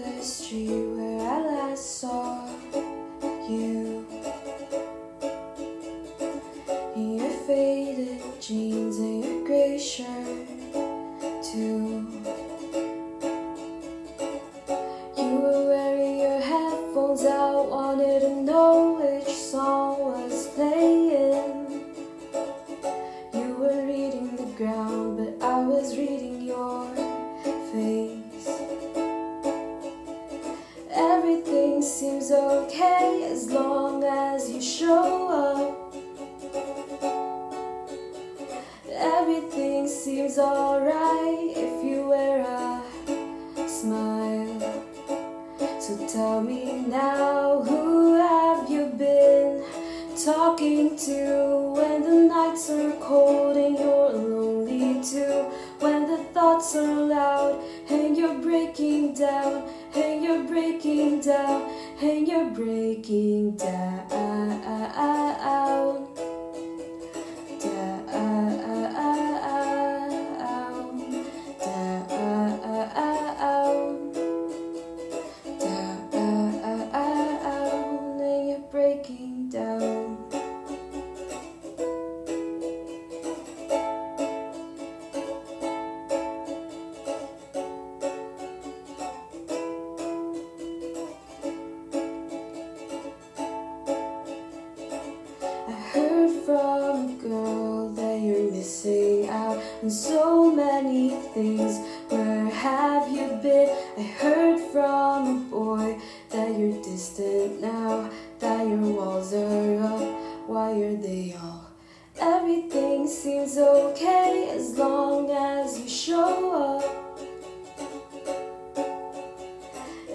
the street where I last saw you. In your faded jeans and your gray shirt, too. You were wearing your headphones, I wanted to know which song. as you show up. Everything seems alright if you wear a smile. So tell me now who have you been talking to When the nights are cold and you're lonely too? When the thoughts are loud and you're breaking down and you're breaking down, and you're breaking down. So many things. Where have you been? I heard from a boy that you're distant now, that your walls are up. Why are they all? Everything seems okay as long as you show up.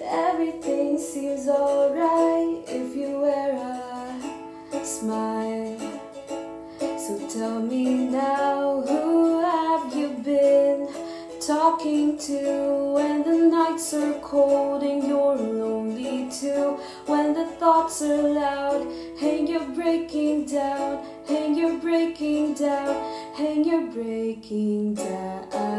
Everything seems alright if you wear a smile. So tell me now talking to when the nights are cold and you're lonely too. When the thoughts are loud and you're breaking down and you're breaking down and you're breaking down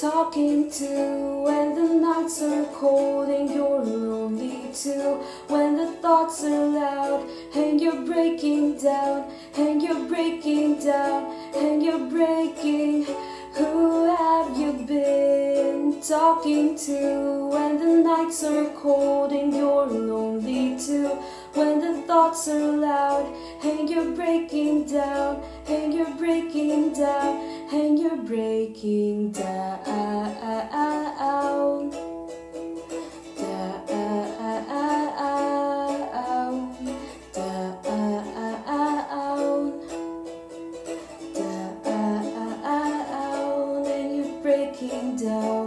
talking to when the nights are cold and you're lonely too? When the thoughts are loud and you're breaking down and you're breaking down and you're breaking. Who have you been talking to when the nights are cold and you're lonely too? When the thoughts are loud and you're breaking down and you're breaking down and you're breaking down. Down, down, down, and you're breaking down.